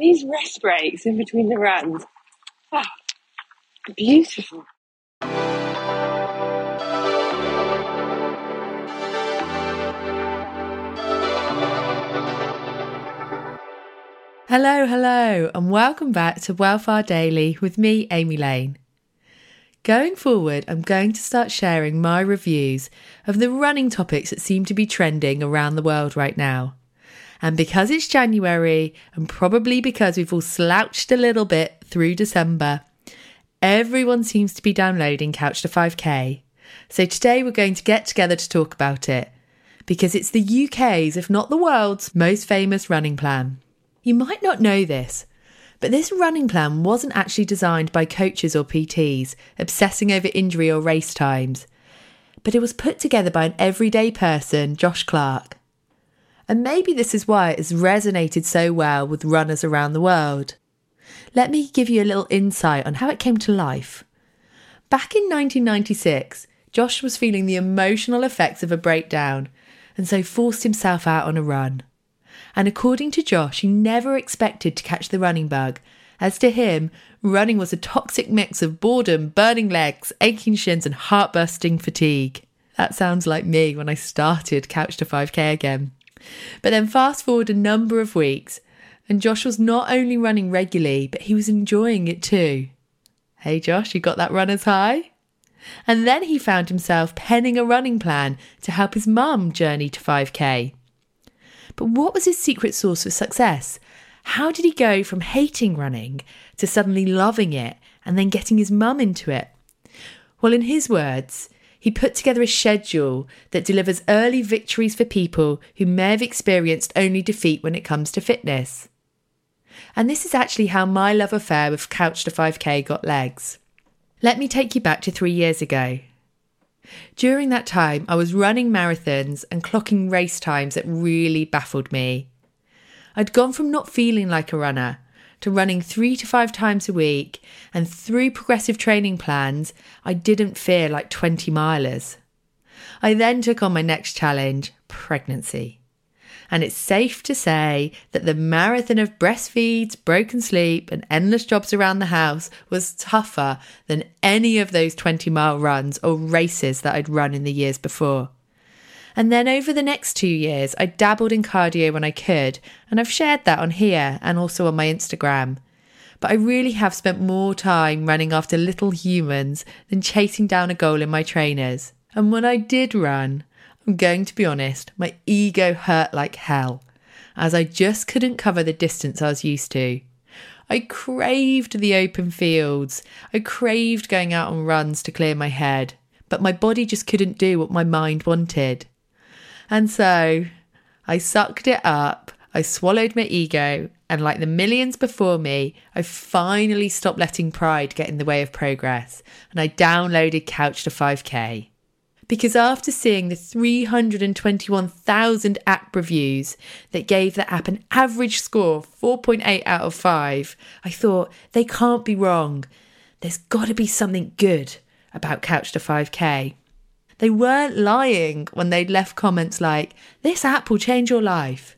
these rest breaks in between the runs, oh, beautiful. Hello, hello, and welcome back to Well Far Daily with me, Amy Lane. Going forward, I'm going to start sharing my reviews of the running topics that seem to be trending around the world right now. And because it's January, and probably because we've all slouched a little bit through December, everyone seems to be downloading Couch to 5K. So today we're going to get together to talk about it, because it's the UK's, if not the world's, most famous running plan. You might not know this, but this running plan wasn't actually designed by coaches or PTs obsessing over injury or race times, but it was put together by an everyday person, Josh Clark. And maybe this is why it has resonated so well with runners around the world. Let me give you a little insight on how it came to life. Back in 1996, Josh was feeling the emotional effects of a breakdown and so forced himself out on a run. And according to Josh, he never expected to catch the running bug. As to him, running was a toxic mix of boredom, burning legs, aching shins, and heart bursting fatigue. That sounds like me when I started Couch to 5K again. But then fast forward a number of weeks, and Josh was not only running regularly, but he was enjoying it too. Hey Josh, you got that runner's high? And then he found himself penning a running plan to help his mum journey to 5K. But what was his secret sauce for success? How did he go from hating running to suddenly loving it and then getting his mum into it? Well, in his words, he put together a schedule that delivers early victories for people who may have experienced only defeat when it comes to fitness. And this is actually how my love affair with Couch to 5K got legs. Let me take you back to three years ago. During that time, I was running marathons and clocking race times that really baffled me. I'd gone from not feeling like a runner to running three to five times a week, and through progressive training plans, I didn't feel like 20 milers. I then took on my next challenge pregnancy and it's safe to say that the marathon of breastfeeds, broken sleep, and endless jobs around the house was tougher than any of those 20 mile runs or races that I'd run in the years before. And then over the next two years, I dabbled in cardio when I could, and I've shared that on here and also on my Instagram. But I really have spent more time running after little humans than chasing down a goal in my trainers. And when I did run, I'm going to be honest, my ego hurt like hell, as I just couldn't cover the distance I was used to. I craved the open fields. I craved going out on runs to clear my head, but my body just couldn't do what my mind wanted. And so I sucked it up, I swallowed my ego, and like the millions before me, I finally stopped letting pride get in the way of progress, and I downloaded Couch to 5K because after seeing the 321,000 app reviews that gave the app an average score of 4.8 out of 5, I thought they can't be wrong. There's got to be something good about Couch to 5K. They weren't lying when they'd left comments like, This app will change your life.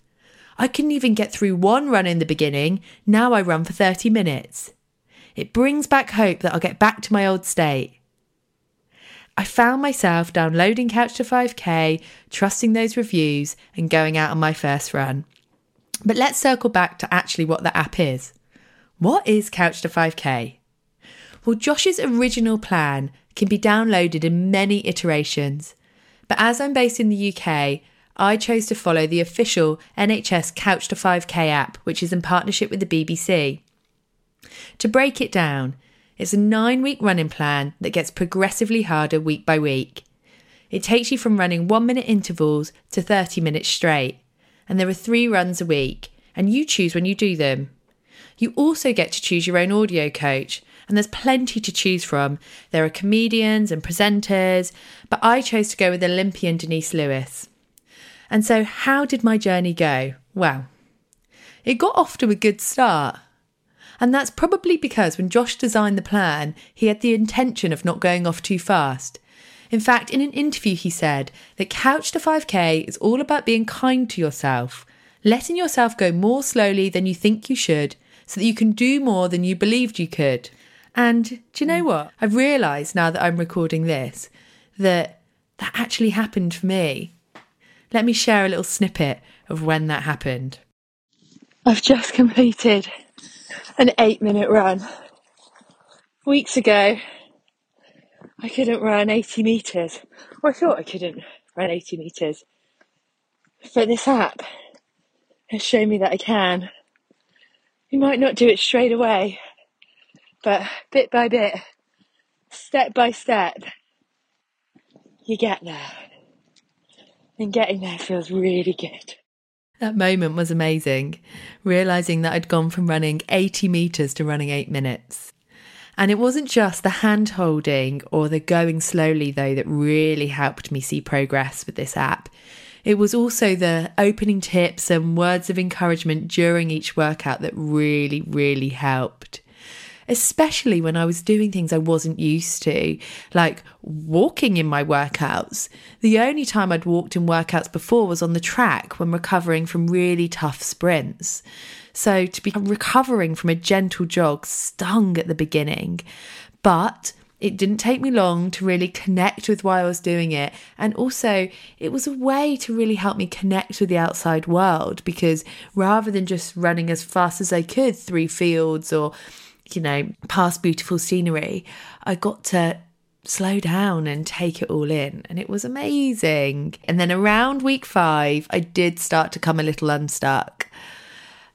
I couldn't even get through one run in the beginning, now I run for 30 minutes. It brings back hope that I'll get back to my old state. I found myself downloading Couch to 5K, trusting those reviews, and going out on my first run. But let's circle back to actually what the app is. What is Couch to 5K? Well, Josh's original plan can be downloaded in many iterations. But as I'm based in the UK, I chose to follow the official NHS Couch to 5K app, which is in partnership with the BBC. To break it down, it's a nine week running plan that gets progressively harder week by week. It takes you from running one minute intervals to 30 minutes straight, and there are three runs a week, and you choose when you do them. You also get to choose your own audio coach, and there's plenty to choose from. There are comedians and presenters, but I chose to go with Olympian Denise Lewis. And so, how did my journey go? Well, it got off to a good start. And that's probably because when Josh designed the plan, he had the intention of not going off too fast. In fact, in an interview, he said that Couch to 5K is all about being kind to yourself, letting yourself go more slowly than you think you should, so that you can do more than you believed you could. And do you know mm. what? I've realised now that I'm recording this that that actually happened for me. Let me share a little snippet of when that happened. I've just completed an eight minute run. Weeks ago, I couldn't run 80 metres, or I thought I couldn't run 80 metres. But this app has shown me that I can. You might not do it straight away, but bit by bit, step by step, you get there. And getting there feels really good. That moment was amazing, realizing that I'd gone from running 80 meters to running eight minutes. And it wasn't just the hand holding or the going slowly, though, that really helped me see progress with this app. It was also the opening tips and words of encouragement during each workout that really, really helped. Especially when I was doing things I wasn't used to, like walking in my workouts. The only time I'd walked in workouts before was on the track when recovering from really tough sprints. So to be recovering from a gentle jog stung at the beginning. But it didn't take me long to really connect with why I was doing it. And also, it was a way to really help me connect with the outside world because rather than just running as fast as I could through fields or, you know, past beautiful scenery, I got to slow down and take it all in. And it was amazing. And then around week five, I did start to come a little unstuck.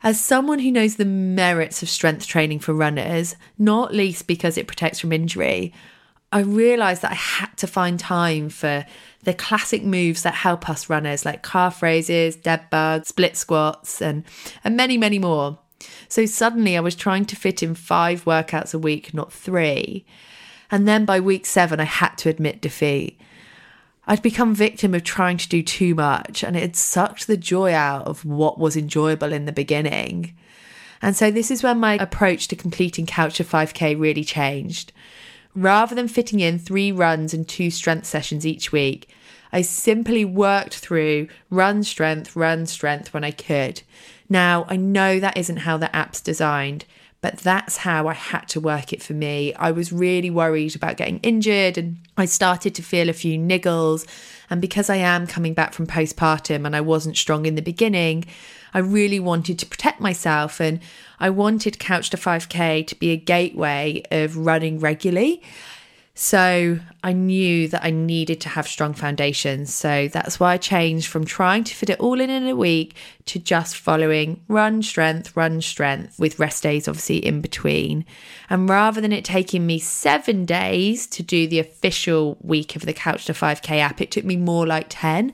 As someone who knows the merits of strength training for runners, not least because it protects from injury, I realised that I had to find time for the classic moves that help us runners, like calf raises, dead bugs, split squats, and, and many, many more. So suddenly I was trying to fit in five workouts a week, not three. And then by week seven, I had to admit defeat. I'd become victim of trying to do too much and it had sucked the joy out of what was enjoyable in the beginning. And so this is when my approach to completing Couch to 5K really changed. Rather than fitting in three runs and two strength sessions each week, I simply worked through run strength, run strength when I could. Now, I know that isn't how the app's designed, but that's how I had to work it for me. I was really worried about getting injured and I started to feel a few niggles. And because I am coming back from postpartum and I wasn't strong in the beginning, I really wanted to protect myself and I wanted Couch to 5K to be a gateway of running regularly. So I knew that I needed to have strong foundations. So that's why I changed from trying to fit it all in in a week to just following run strength, run strength with rest days obviously in between. And rather than it taking me seven days to do the official week of the Couch to 5K app, it took me more like 10.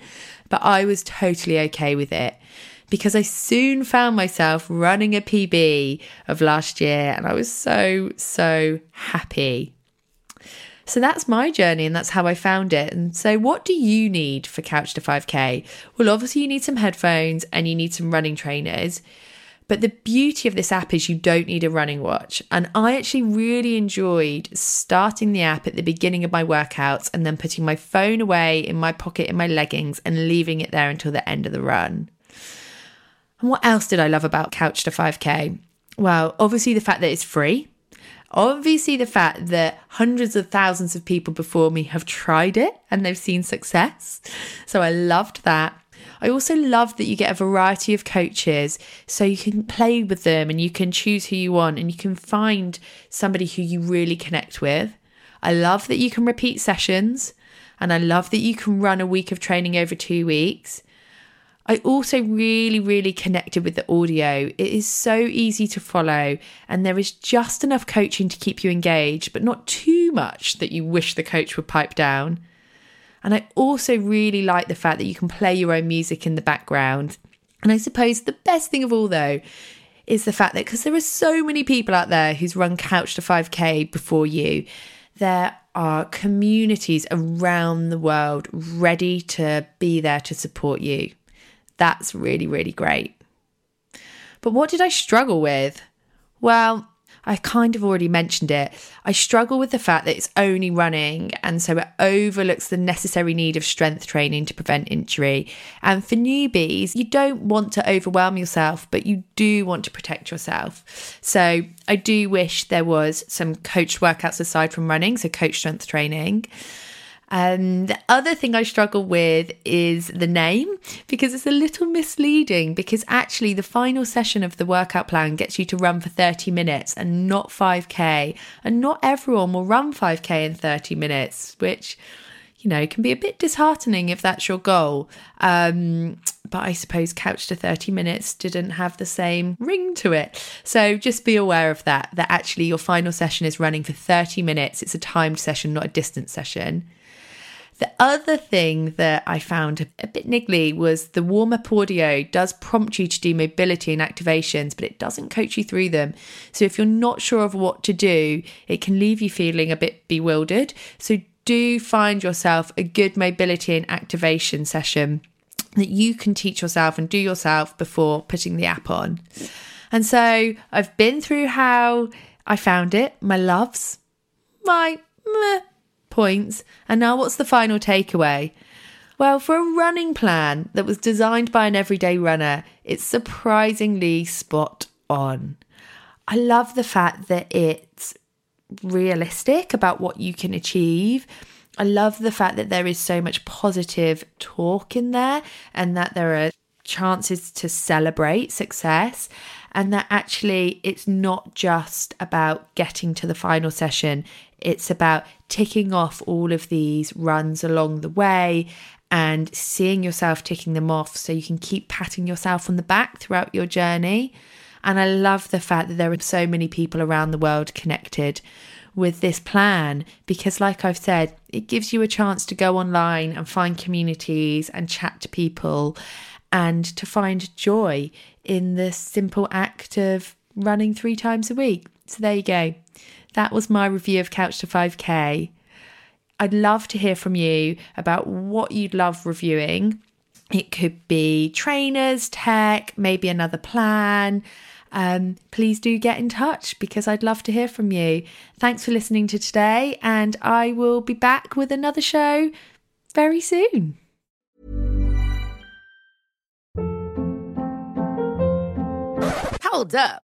But I was totally okay with it because I soon found myself running a PB of last year and I was so, so happy. So that's my journey and that's how I found it. And so, what do you need for Couch to 5K? Well, obviously, you need some headphones and you need some running trainers. But the beauty of this app is you don't need a running watch. And I actually really enjoyed starting the app at the beginning of my workouts and then putting my phone away in my pocket in my leggings and leaving it there until the end of the run. And what else did I love about Couch to 5K? Well, obviously, the fact that it's free. Obviously, the fact that hundreds of thousands of people before me have tried it and they've seen success. So I loved that. I also love that you get a variety of coaches so you can play with them and you can choose who you want and you can find somebody who you really connect with. I love that you can repeat sessions and I love that you can run a week of training over two weeks. I also really, really connected with the audio. It is so easy to follow, and there is just enough coaching to keep you engaged, but not too much that you wish the coach would pipe down. And I also really like the fact that you can play your own music in the background. And I suppose the best thing of all, though, is the fact that because there are so many people out there who's run Couch to 5K before you, there are communities around the world ready to be there to support you. That's really, really great. But what did I struggle with? Well, I kind of already mentioned it. I struggle with the fact that it's only running, and so it overlooks the necessary need of strength training to prevent injury. And for newbies, you don't want to overwhelm yourself, but you do want to protect yourself. So I do wish there was some coached workouts aside from running, so coach strength training. And the other thing I struggle with is the name because it's a little misleading. Because actually, the final session of the workout plan gets you to run for 30 minutes and not 5k. And not everyone will run 5k in 30 minutes, which, you know, can be a bit disheartening if that's your goal. Um, but I suppose Couch to 30 Minutes didn't have the same ring to it. So just be aware of that, that actually your final session is running for 30 minutes. It's a timed session, not a distance session. The other thing that I found a bit niggly was the warm up audio does prompt you to do mobility and activations, but it doesn't coach you through them. So if you're not sure of what to do, it can leave you feeling a bit bewildered. So do find yourself a good mobility and activation session that you can teach yourself and do yourself before putting the app on. And so I've been through how I found it, my loves, my meh, points. And now, what's the final takeaway? Well, for a running plan that was designed by an everyday runner, it's surprisingly spot on. I love the fact that it's realistic about what you can achieve. I love the fact that there is so much positive talk in there and that there are chances to celebrate success and that actually it's not just about getting to the final session it's about ticking off all of these runs along the way and seeing yourself ticking them off so you can keep patting yourself on the back throughout your journey. And I love the fact that there are so many people around the world connected with this plan because, like I've said, it gives you a chance to go online and find communities and chat to people and to find joy in the simple act of running three times a week. So, there you go. That was my review of Couch to 5K. I'd love to hear from you about what you'd love reviewing. It could be trainers, tech, maybe another plan. Um, please do get in touch because I'd love to hear from you. Thanks for listening to today, and I will be back with another show very soon. Hold up.